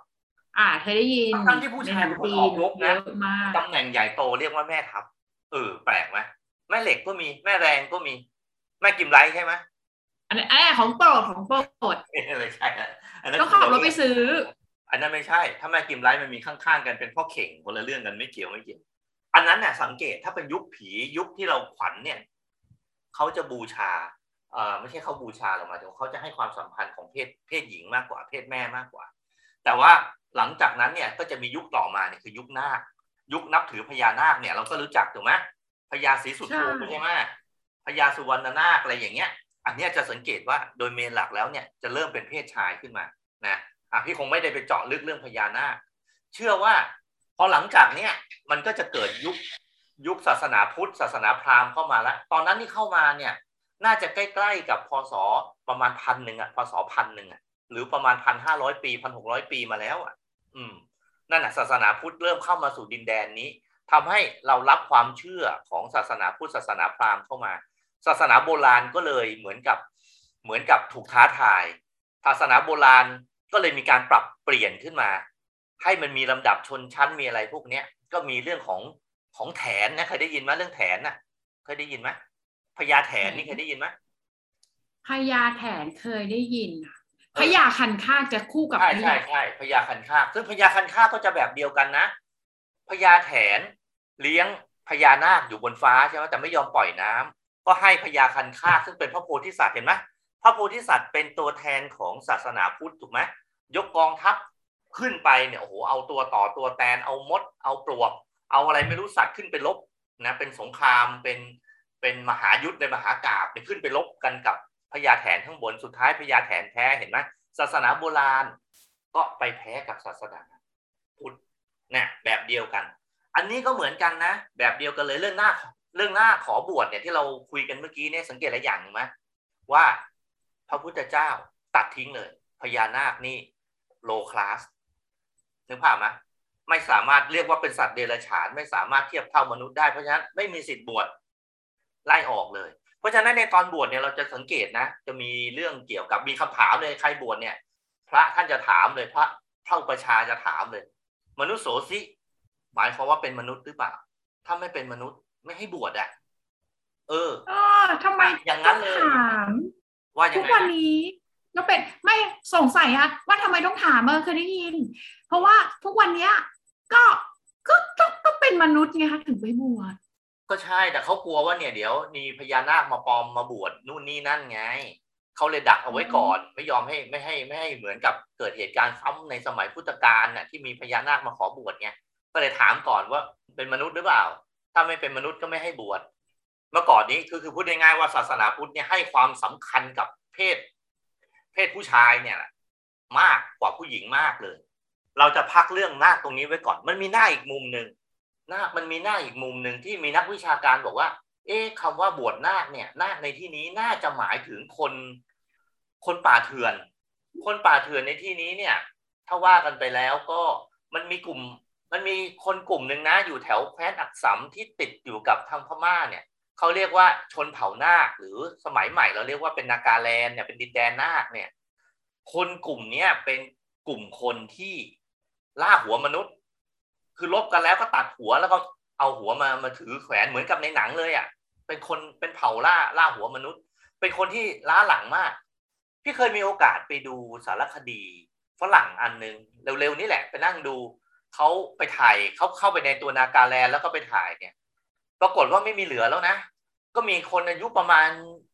อ่าเคยได้ยินทั้งๆที่ผู้ชายเป็นคนออกรบนะเยอะมากตำแหน่งใหญ่โตเรียกว่าแม่ทัพเออแปลกไหมแม่เหล็กก็มีแม่แรงก็มี แม่กิมไลท์ใช่ไหมอันนี้นอันนี้ของโปรดของโปรดไม่ใช่อะอันนั้นก็ขับรถไปซื้อ อันนั้นไม่ใช่ ถ้าแม่กิมไลท์มันมีข้างๆกันเป็นพ่อเข่งคนละเรื่องกันไม่เกี่ยวไม่เกี่ยว อันนั้นน่ะสังเกตถ้าเป็นยุคผียุคที่เราขวัญเนี่ยเขาจะบูชาเอ่อไม่ใช่เขาบูชาหรอกหมายถึงเขาจะให้ความสัมพันธ์ของเพศเพศหญิงมากกว่าเพศแม่มากกว่า แต่ว่าหลังจากนั้นเนี่ยก็จะมียุคต่อมาเนี่ยคือยุคนาคยุคนับถือพญานาคเนี่ยเราก็รู้จักถูกไหม พญาศรีสุโธใช่ใช่ไหมพญาสุวรรณนาคอะไรอย่างเงี้ย อันเนี้ยจะสังเกตว่าโดยเมนหลักแล้วเนี่ยจะเริ่มเป็นเพศชายขึ้นมานะอะพี่คงไม่ได้ไปเจาะลึกเรื่องพญานาค เชื่อว่าพอหลังจากเนี้ยมันก็จะเกิดยุคยุคศาสนาพุทธ ศาสนาพราหมณ์เข้ามาแล้ว ตอนนั้นที่เข้ามาเนี่ยน่าจะใกล้ๆกับพศประมาณพันหนึ่งอะพศพันหนึ่งอะหรือประมาณพันห้าร้อยปีพันหกร้อยปีมาแล้วอะ อืม นั่นน่ะศาสนาพุทธเริ่มเข้ามาสู่ดินแดนนี้ ทำให้เรารับความเชื่อของศาสนาพุทธศาสนาพราหมณ์เข้ามา ศาสนาโบราณก็เลยเหมือนกับเหมือนกับถูกท้าทาย ศาสนาโบราณก็เลยมีการปรับเปลี่ยนขึ้นมา ให้มันมีลำดับชนชั้นมีอะไรพวกเนี้ยก็มีเรื่องของของแถนนะเคยได้ยินไหมเรื่องแถนน่ะ เคยได้ยินไหมพญาแถนนี่เคยได้ยินไหมพญาแถนเคยได้ยินค่ะพญาคันคากจะคู่กับใช่พใช่ญาใช่พญาคันคากซึ่งพญาคันคากก็จะแบบเดียวกันนะ พญาแถนเลี้ยงพญานาคอยู่บนฟ้าใช่ไหมแต่ไม่ยอมปล่อยน้ำก็ให้พญาคันคาซึ่งเป็นพระโพธิสัตว์เห็นไหมพระโพธิสัตว์เป็นตัวแทนของศาสนาพุทธถูกไหมยกกองทัพขึ้นไปเนี่ยโอ้โหเอาตัวต่อตัวแตนเอามด เอาปลวก เอาอะไรไม่รู้สัตว์ขึ้นไปลบนะเป็นสงครามเป็นเป็นมหายุทธในมหากาบเนี่ยขึ้นไปลบกันกับพญาแถนข้างบนสุดท้ายพญาแถนแพ้เห็นไหมศาสนาโบราณ ก็ไปแพ้กับศาสนา เนี่ยแบบเดียวกัน อันนี้ก็เหมือนกันนะ แบบเดียวกันเลยเรื่องหน้าเรื่องหน้าขอบวชเนี่ยที่เราคุยกันเมื่อกี้เนี่ยสังเกตอะไรอย่างถึงไหมว่าพระพุทธเจ้าตัดทิ้งเลย พญานาคนี่โลคลาสนึกภาพไหมไม่สามารถเรียกว่าเป็นสัตว์เดรัจฉานไม่สามารถเทียบเท่ามนุษย์ได้เพราะฉะนั้นไม่มีสิทธิ์บวชไล่ออกเลย เพราะฉะนั้นในตอนบวชเนี่ยเราจะสังเกตนะ จะมีเรื่องเกี่ยวกับมีคำถามเลยใครบวชเนี่ย พระท่านจะถามเลยพระเท่าประชาจะถามเลย มนุษย์โสสิหมายความว่าเป็นมนุษย์หรือเปล่า ถ้าไม่เป็นมนุษย์ไม่ให้บวชอะ เอออ๋อทำไมอย่างนั้นเลยต้องถามว่ายัทุงกไงวันนะนี้ก็เป็นไม่สงสัยอะว่าทำไมต้องถามเออเคยได้ยิน เพราะว่าทุกวันเนี้ย ก็ก็ก็ก็เป็นมนุษย์ไงคะถึงไปบวชก็ใช่แต่เขากลัวว่าเนี่ยเดี๋ยวมีพญานาคมาปลอมมาบวชนู่นนี่นั่นไง เขาเลยดักเอาไว้ก่อน ไม่ยอมให้ไม่ให้ไม่ให้เหมือนกับเกิดเหตุการณ์ซ้ำในสมัยพุทธกาลน่ะที่มีพญานาคมาขอบวชไงก็เลยถามก่อนว่าเป็นมนุษย์หรือเปล่า ถ้าไม่เป็นมนุษย์ก็ไม่ให้บวชเมื่อก่อนนี้คือคือพูดง่ายๆว่าศาสนาพุทธเนี่ยให้ความสำคัญกับเพศ เพศผู้ชายเนี่ยมากกว่าผู้หญิงมากเลย เราจะพักเรื่องนาคตรงนี้ไว้ก่อน มันมีหน้าอีกมุมหนึ่งนาคมันมีหน้าอีกมุมหนึ่งที่มีนักวิชาการบอกว่า เอ๊ะคำว่าบวชนาคเนี่ยนาคในที่นี้น่าจะหมายถึงคน คนป่าเถื่อน คนป่าเถื่อนในที่นี้เนี่ย ถ้าว่ากันไปแล้วก็มันมีกลุ่ม มันมีคนกลุ่มหนึ่งนะอยู่แถวแคว้นอักษมที่ติดอยู่กับทางพม่าเนี่ยเขาเรียกว่าชนเผ่านาค หรือสมัยใหม่เราเรียกว่าเป็นนาการแลนเนี่ยเป็นดินแดนนาคเนี่ย คนกลุ่มเนี้ยเป็นกลุ่มคนที่ล่าหัวมนุษย์ คือลบกันแล้วก็ตัดหัวแล้วก็ เอาหัวมามาถือแขวนเหมือนกับในหนังเลยอะ่ะ เป็นคนเป็นเผ่าล่าล่าหัวมนุษย์ เป็นคนที่ล้าหลังมาก พี่เคยมีโอกาสไปดูสารคดีฝรั่งอันนึงเร็วๆนี่แหละไปนั่งดูเขาไปถ่ายเขาเข้าไปในตัวนาการแลนแล้วก็ไปถ่ายเนี่ย ปรากฏว่าไม่มีเหลือแล้วนะ ก็มีคนอายุประมาณ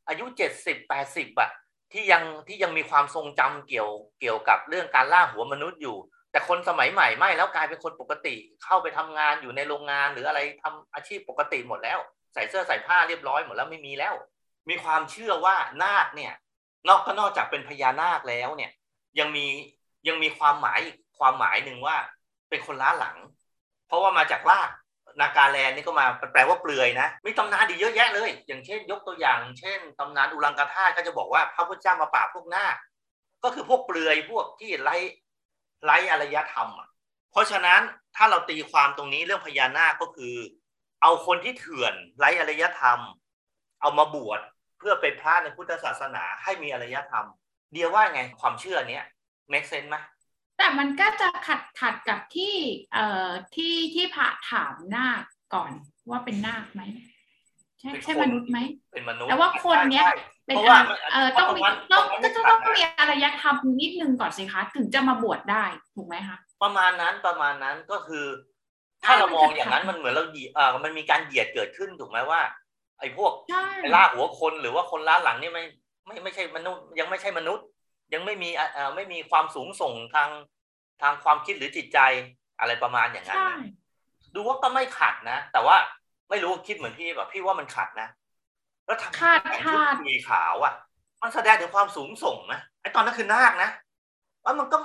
อายุเจ็ดสิบแปดสิบอะที่ยังที่ยังมีความทรงจำเกี่ยวเกี่ยวกับเรื่องการล่าหัวมนุษย์อยู่ แต่คนสมัยใหม่ไม่แล้วกลายเป็นคนปกติ เข้าไปทำงานอยู่ในโรงงานหรืออะไรทำอาชีพปกติหมดแล้ว ใส่เสื้อใส่ผ้าเรียบร้อยหมดแล้วไม่มีแล้ว มีความเชื่อว่านาคเนี่ย นอกก็นอกจากเป็นพญานาคแล้วเนี่ย ยังมียังมีความหมายความหมายหนึ่งว่า เป็นคนล้าหลัง เพราะว่ามาจากลากนาการแลนนี่ก็มาแปลว่าเปลือยนะ มีตำนานดีเยอะแยะเลย อย่างเช่น ยกตัวอย่าง เช่นตำนานอุลังกาธาก็จะบอกว่าพระพุทธเจ้ามาปราบพวกนาคก็คือพวกเปลือยพวกที่ไร้ ไร้อารยธรรมอะเพราะฉะนั้นถ้าเราตีความตรงนี้เรื่องพญานาคก็คือ เอาคนที่เถื่อนไร้อารยธรรม เอามาบวชเพื่อเป็นพระในพุทธศาสนาให้มีอารยธรรม เดียวว่าไงความเชื่อเนี้ย make sense ไหมแต่มันก็จะขัดขัดกับที่เอ่อที่ที่พระถามนาคก่อนว่าเป็นนาคไหม ใช่ใช่มนุษย์ไหมเป็นมนุษย์แต่ว่าคนเนี้ยเป็นเพราะว่าเอ่อต้องมีเพราะว่าต้องเพราะว่าก็จะต้องมีอารยธรรมนิดนึงก่อนสิคะถึงจะมาบวชได้ถูกไหมคะประมาณนั้นประมาณนั้นก็คือ ถ้าเรามองอย่างนั้นมันเหมือนเราเหยียดอ่ามันมีการเหยียดเกิดขึ้นถูกไหมว่า ไอ้พวกใช่ไปล่าหัวคนหรือว่าคนล้าหลังนี่ไม่ไม่ไม่ใช่มนุษย์ยังไม่ใช่มนุษย์ ยังไม่มีอ่าไม่มีความสูงส่งทางทางความคิดหรือจิตใจอะไรประมาณอย่างนั้นใช่นะดูว่าก็ไม่ขัดนะ แต่ว่า ไม่รู้คิดเหมือนพี่แบบพี่ว่ามันขัดนะ แล้วทำขาดแต่งขาดชุมีขาวอะ มันแสดงถึงความสูงส่งนะไอ้ตอนนั้นคือนาคนะว่ามันก็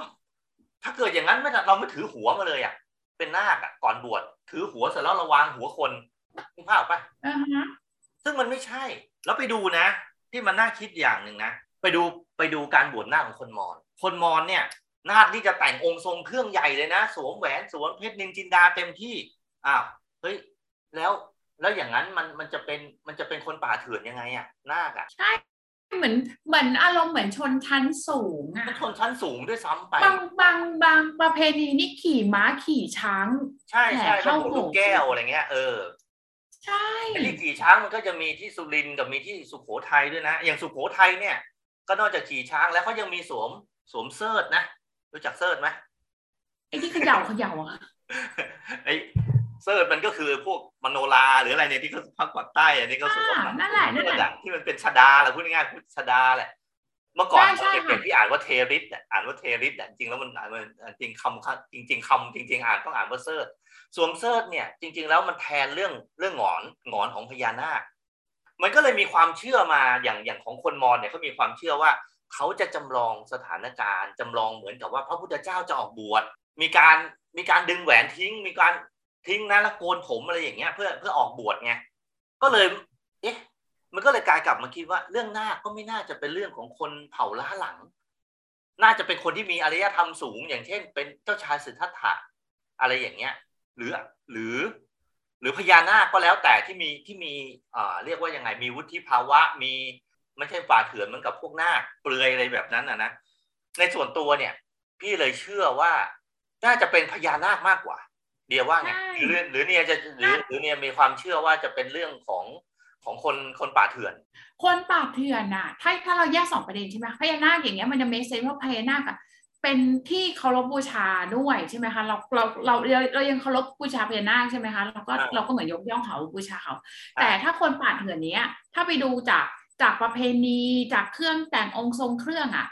ถ้าเกิดอย่างนั้นไม่เราไม่ถือหัวมาเลยอะ เป็นนาคอะ ก่อนบวชถือหัวเสร็จแล้วระวางหัวคนนึกภาพปะอ่าฮะซึ่งมันไม่ใช่ แล้วไปดูนะ ที่มันน่าคิดอย่างหนึ่งนะไปดูไปดูการบวชนาคของคนมอญคนมอญเนี่ยนาคที่จะแต่งองค์ทรงเครื่องใหญ่เลยนะ สวมแหวนสวมเพชรนินจินดาเต็มที่อ้าวเฮ้ยแล้ว แล้วอย่างนั้นมันมันจะเป็นมันจะเป็นคนป่าเถื่อนยังไงอะนาคอะใช่เหมือนเหมือนอารมณ์เหมือนชนชั้นสูงอะเป็นชนชั้นสูงด้วยซ้ำไปบางบางบางประเพณีนี่ขี่ม้าขี่ช้าง ใช่ใช่แห่แล้วเข้าบวชลูกโบสถ์แก้วอะไรเงี้ยเออใช่ไอ้ที่ขี่ช้างมันก็จะมีที่สุรินทร์กับมีที่สุโขทัยด้วยนะ อย่างสุโขทัยเนี่ย ก็นอกจากขี่ช้างแล้วเขายังมีสวมสวมเสิร์ธนะรู้จักเสิร์ธไหมไอ้ที่เขย่าเขย่าอะไอ้ เสิร์ธมันก็คือพวกมโนราหรืออะไรเนี่ยที่เขาภาคปากใต้อันนี้เขาสวมอ่านั่นแหละนั่นแหละเสิร์ธอที่มันเป็นชดาแหละพูดง่ายๆพูดชดาแหละ เมื่อก่อนใช่ใช่เด็กค่ะๆที่อ่านว่าเทริสเนี่ยอ่านว่าเทริสแต่จริงๆแล้วมันอ่านมันจริงคำจริงๆคำจริง ๆ อ่านต้องอ่านว่าเสิร์ธสวมเสิร์ธเนี่ยจริง ๆ แล้วมันแทนเรื่องเรื่องหงอนหงอนของพญานาคมันก็เลยมีความเชื่อมาอย่างอย่างของคนมอญเนี่ยเขามีความเชื่อว่าเขาจะจำลองสถานการณ์จำลองเหมือนกับว่าพระพุทธเจ้าจะออกบวชมีการมีการดึงแหวนทิ้ง มีการ ทิ้งนะแล้วโกนผมอะไรอย่างเงี้ย เพื่อเพื่อออกบวชไงก็เลย เอ๊ะ มันก็เลยกลายกลับมาคิดว่า เรื่องนาคก็ไม่น่าจะเป็นเรื่องของคนเผ่าล้าหลัง น่าจะเป็นคนที่มีอารยธรรมสูง อย่างเช่น เป็นเจ้าชายสิทธัตถะอะไรอย่างเงี้ย หรือหรือ หรือพญานาคก็แล้วแต่ที่มีที่มีเอ่าเรียกว่ายังไงมีวุฒิภาวะมีไม่ใช่ป่าเถื่อนเหมือนกับพวกนาคเปลือยอะไรแบบนั้นนะนะในส่วนตัวเนี่ย พี่เลยเชื่อว่าน่าจะเป็นพญานาคมากกว่า เดียวว่าไงใช่หรือหรือเนี่ยจะหรือหรือเนี่ยมีความเชื่อว่าจะเป็นเรื่องของของคนคนป่าเถื่อน คนป่าบเถื่อนน่ะ ถ้าถ้าเราแยกสองประเด็นใช่ไหมพญานาคอย่างเงี้ยมันจะเมสเซนว่าพญานาคอะเป็นที่เคารพบูชาด้วยใช่ไหมคะเราเราเราเราเรายังเคารพบูชาพญานาคใช่ไหมคะเราก็อ่าเราก็เหมือนยกย่องเขาบูชาเขาอ่าแต่ถ้าคนป่าบเถื่อนเนี้ย ถ้าไปดูจากจากประเพณีจากเครื่องแต่งองค์ทรงเครื่องอะ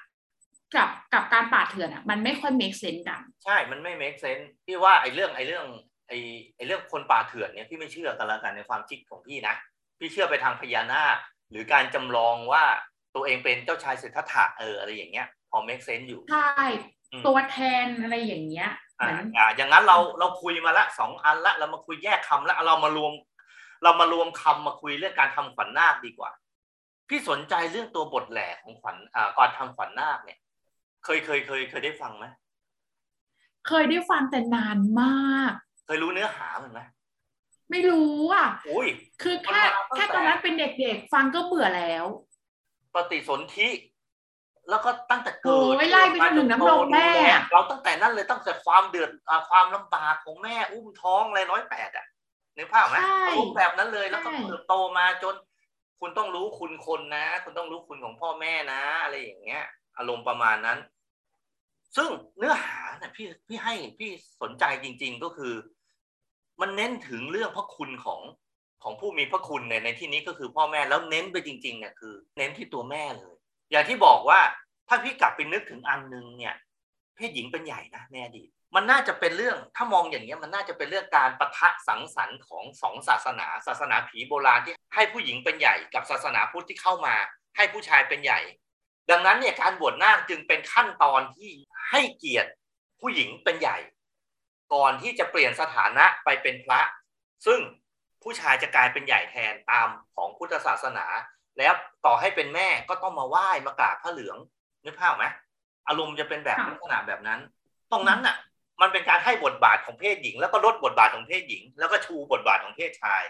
กับกับการป่าบเถื่อนอะมันไม่ค่อยเมกเซนกัน ใช่ มันไม่ make sense พี่ว่าไอ้เรื่องไอ้เรื่องไอ้อ้ไอ้เรื่องคนป่าเถื่อนเนี่ยพี่ไม่เชื่อกันแล้วกันในความคิดของพี่นะ พี่เชื่อไปทางพญานาคหรือการจำลองว่าตัวเองเป็นเจ้าชายสิทธัตถะเอออะไรอย่างเงี้ย พอ make sense อยู่ ใช่ ตัวแทนอะไรอย่างเงี้ยอ่าอย่างนั้นเราเราคุยมาละสองอันละเรามาคุยแยกคำละเรามารวม เรามารวมคำมาคุยเรื่องการทำขวัญนาคดีกว่า พี่สนใจเรื่องตัวบทแหลกของขวัญอ่าก่อนทำขวัญนาคเนี่ย เคยเคยเคยเคยได้ฟังไหมเคยได้ฟังแต่นานมาก เคยรู้เนื้อหามันไหมไม่รู้อะอุ้ยคือแค่แค่ตอนนั้นเป็นเด็กๆ ฟังก็เบื่อแล้ว ปฏิสนธิแล้วก็ตั้งแต่เกิดไล่ไปจนถึงน้ำนมแม่ เราตั้งแต่นั้นเลยตั้งแต่ความเดือดความลำบากของแม่อุ้มท้องอะไรร้อยแปดอะนึกภาพไหมรูปแบบนั้นเลยแล้วก็เติบโตมาจน คุณต้องรู้คุณคนนะ คุณต้องรู้คุณของพ่อแม่นะ อะไรอย่างเงี้ย อารมณ์ประมาณนั้น ซึ่งเนื้อหาเนี่ยพี่พี่ให้พี่สนใจจริง ๆก็คือ มันเน้นถึงเรื่องพระคุณของของผู้มีพระคุณในในที่นี้ก็คือพ่อแม่แล้วเน้นไปจริงๆเนี่ยคือ เน้นที่ตัวแม่เลย อย่างที่บอกว่าถ้าพี่กลับไปนึกถึงอันนึงเนี่ย เพศหญิงเป็นใหญ่นะในอดีตมันน่าจะเป็นเรื่องถ้ามองอย่างนี้มันน่าจะเป็นเรื่องการประทะสังสรรค์ของสองศาสนา ศาสนาผีโบราณที่ให้ผู้หญิงเป็นใหญ่กับศาสนาพุทธที่เข้ามา ให้ผู้ชายเป็นใหญ่ ดังนั้นเนี่ยการบวชนาคจึงเป็นขั้นตอนที่ให้เกียรติผู้หญิงเป็นใหญ่ ก่อนที่จะเปลี่ยนสถานะไปเป็นพระ ซึ่งผู้ชายจะกลายเป็นใหญ่แทนตามของพุทธศาสนา แล้วต่อให้เป็นแม่ก็ต้องมาไหว้มากราบพระเหลืองนึกภาพไหมอารมณ์จะเป็นแบบลักษณะแบบนั้น ตรงนั้นน่ะ มันเป็นการให้บทบาทของเพศหญิง แล้วก็ลดบทบาทของเพศหญิง แล้วก็ชูบทบาทของเพศชาย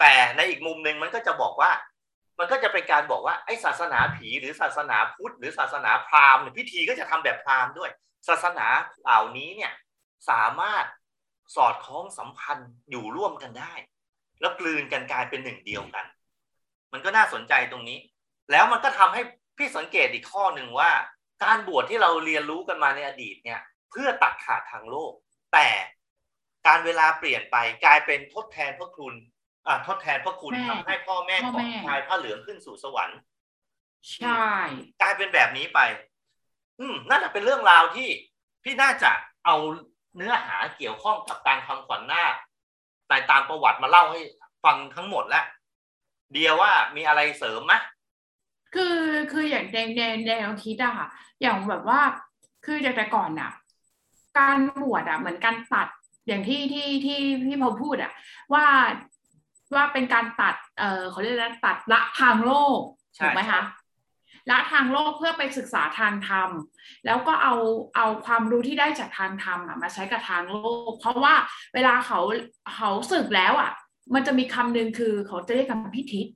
แต่ในอีกมุมหนึ่งมันก็จะบอกว่า มันก็จะเป็นการบอกว่าไอ้ศาสนาผีหรือศาสนาพุทธหรือศาสนาพราหมณ์พิธีก็จะทำแบบพราหมณ์ด้วย ศาสนาเหล่านี้เนี่ยสามารถสอดคล้องสัมพันธ์อยู่ร่วมกันได้ แล้วกลืนกันกลายเป็นหนึ่งเดียวกัน มันก็น่าสนใจตรงนี้ แล้วมันก็ทำให้พี่สังเกตอีกข้อหนึ่งว่า การบวชที่เราเรียนรู้กันมาในอดีตเนี่ย เพื่อตัดขาดทางโลก แต่การเวลาเปลี่ยนไปกลายเป็นทดแทนพระคุณ ทดแทนพระคุณทำให้พ่อแม่ของชายผ้าเหลืองขึ้นสู่สวรรค์ ใช่กลายเป็นแบบนี้ไป อืมน่าจะเป็นเรื่องราวที่พี่น่าจะเอาเนื้อหาเกี่ยวข้องกับการทำขวัญหน้าในตามประวัติมาเล่าให้ฟังทั้งหมดแล้ว เดียว่ามีอะไรเสริมไหมคือคืออย่างแดงแดงแดงคิดอะค่ะ อย่างแบบว่า คือจากแต่ก่อนอะการบวชอะเหมือนการตัดอย่างที่ที่ที่พี่พอพูดอะว่า ว่าเป็นการตัดเออเขาเรียกว่าตัดละทางโลกถูกไหมคะละทางโลกเพื่อไปศึกษาทางธรรม แล้วก็เอาเอาความรู้ที่ได้จากทางธรรมมาใช้กับทางโลก เพราะว่าเวลาเขาเขาสึกแล้วอะ มันจะมีคำหนึ่งคือเขาจะเรียกกันพิทิศ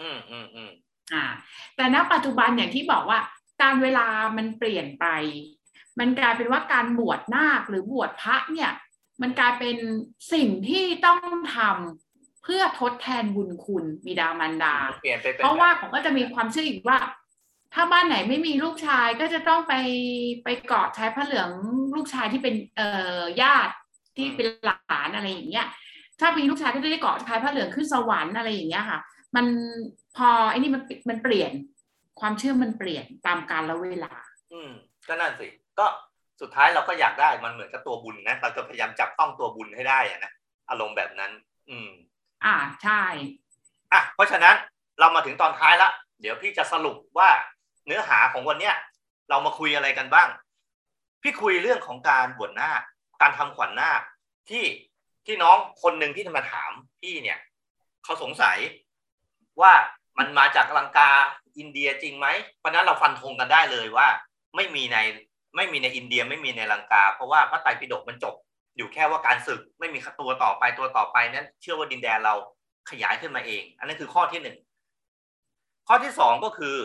อืมอืมอืมอ่า แต่ณปัจจุบันอย่างที่บอกว่า การเวลามันเปลี่ยนไป มันกลายเป็นว่าการบวชนาคหรือบวชพระเนี่ย มันกลายเป็นสิ่งที่ต้องทำเพื่อทดแทนบุญคุณบิดามารดาเพราะว่าผมก็จะมีความเชื่ออีกว่า ถ้าบ้านไหนไม่มีลูกชายก็จะต้องไปไปเกาะชายพระเหลืองลูกชายที่เป็นเอ่อญาติที่เป็นหลานอะไรอย่างเงี้ยถ้ามีลูกชายก็จะได้เกาะชายผ้าเหลืองขึ้นสวรรค์อะไรอย่างเงี้ยค่ะ มันพอไอ้นี่มันมันเปลี่ยน ความเชื่อมันเปลี่ยนตามกาลเวลา อืมก็นั่นสิก็สุดท้ายเราก็อยากได้มันเหมือนกับตัวบุญนะเราจะพยายามจับต้องตัวบุญให้ได้อะนะอารมณ์แบบนั้น อืม อ่าใช่อะเพราะฉะนั้นเรามาถึงตอนท้ายละเดี๋ยวพี่จะสรุปว่าเนื้อหาของวันเนี้ยเรามาคุยอะไรกันบ้าง พี่คุยเรื่องของการบวชหน้า การทำขวัญหน้าที่ที่น้องคนหนึ่งที่มาถามพี่เนี่ยเขาสงสัยว่ามันมาจากลังกาอินเดียจริงไหมเพราะนั้นเราฟันธงกันได้เลยว่า ไม่มีในไม่มีในอินเดียไม่มีในลังกา เพราะว่าพระไตรปิฎกมันจบ อยู่แค่ว่าการศึกไม่มีตัวต่อไปตัวต่อไปนั้น เชื่อว่าดินแดนเราขยายขึ้นมาเอง อันนั้นคือข้อที่หนึ่งข้อที่สองก็คือ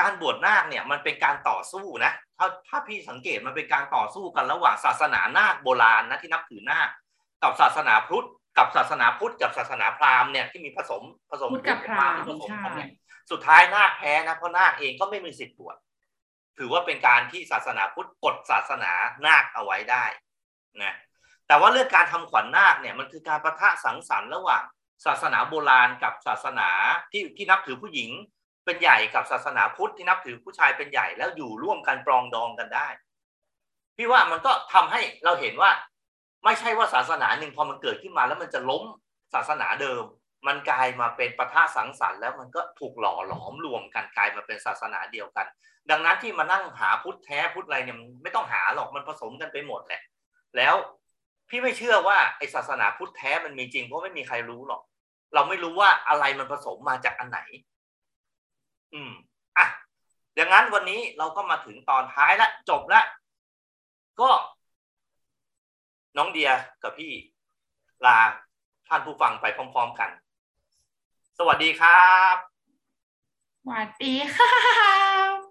การบวชนาคเนี่ยมันเป็นการต่อสู้นะถ้าถ้าพี่สังเกตมันเป็นการต่อสู้กันระหว่างศาสนานาคโบราณนะที่นับถือนาคกับศาสนาพุทธกับศาสนาพุทธกับศาสนาพราหมณ์เนี่ยที่มีผสมผสมพุทธกับพราหมณ์ผสมกันเนี่ยสุดท้ายนาคแพ้นะเพราะนาคเองก็ไม่มีสิทธิ์บวชถือว่าเป็นการที่ศาสนาพุทธกดศาสนานาคเอาไว้ได้นะ แต่ว่าเรื่องการทำขวัญนาคเนี่ยมันคือการประทะสังสรรค์ระหว่างศาสนาโบราณกับศาสนาที่ที่นับถือผู้หญิงเป็นใหญ่กับศาสนาพุทธที่นับถือผู้ชายเป็นใหญ่แล้วอยู่ร่วมกันปรองดองกันได้ พี่ว่ามันก็ทำให้เราเห็นว่า ไม่ใช่ว่าศาสนาหนึ่งพอมันเกิดขึ้นมาแล้วมันจะล้มศาสนาเดิม มันกลายมาเป็นประท่าสังสรรค์แล้วมันก็ถูกหล่อหลอมรวมกันกลายมาเป็นศาสนาเดียวกัน ดังนั้นที่มานั่งหาพุทธแท้พุทธอะไรเนี่ยไม่ต้องหาหรอกมันผสมกันไปหมดแหละแล้ว พี่ไม่เชื่อว่าไอศาสนาพุทธแท้มันมีจริง เพราะไม่มีใครรู้หรอก เราไม่รู้ว่าอะไรมันผสมมาจากอันไหน อืมอะดังนั้นวันนี้เราก็มาถึงตอนท้ายละจบละก็ น้องเดียกับพี่ลาท่านผู้ฟังไปพร้อมๆกัน สวัสดีครับ สวัสดีค่ะ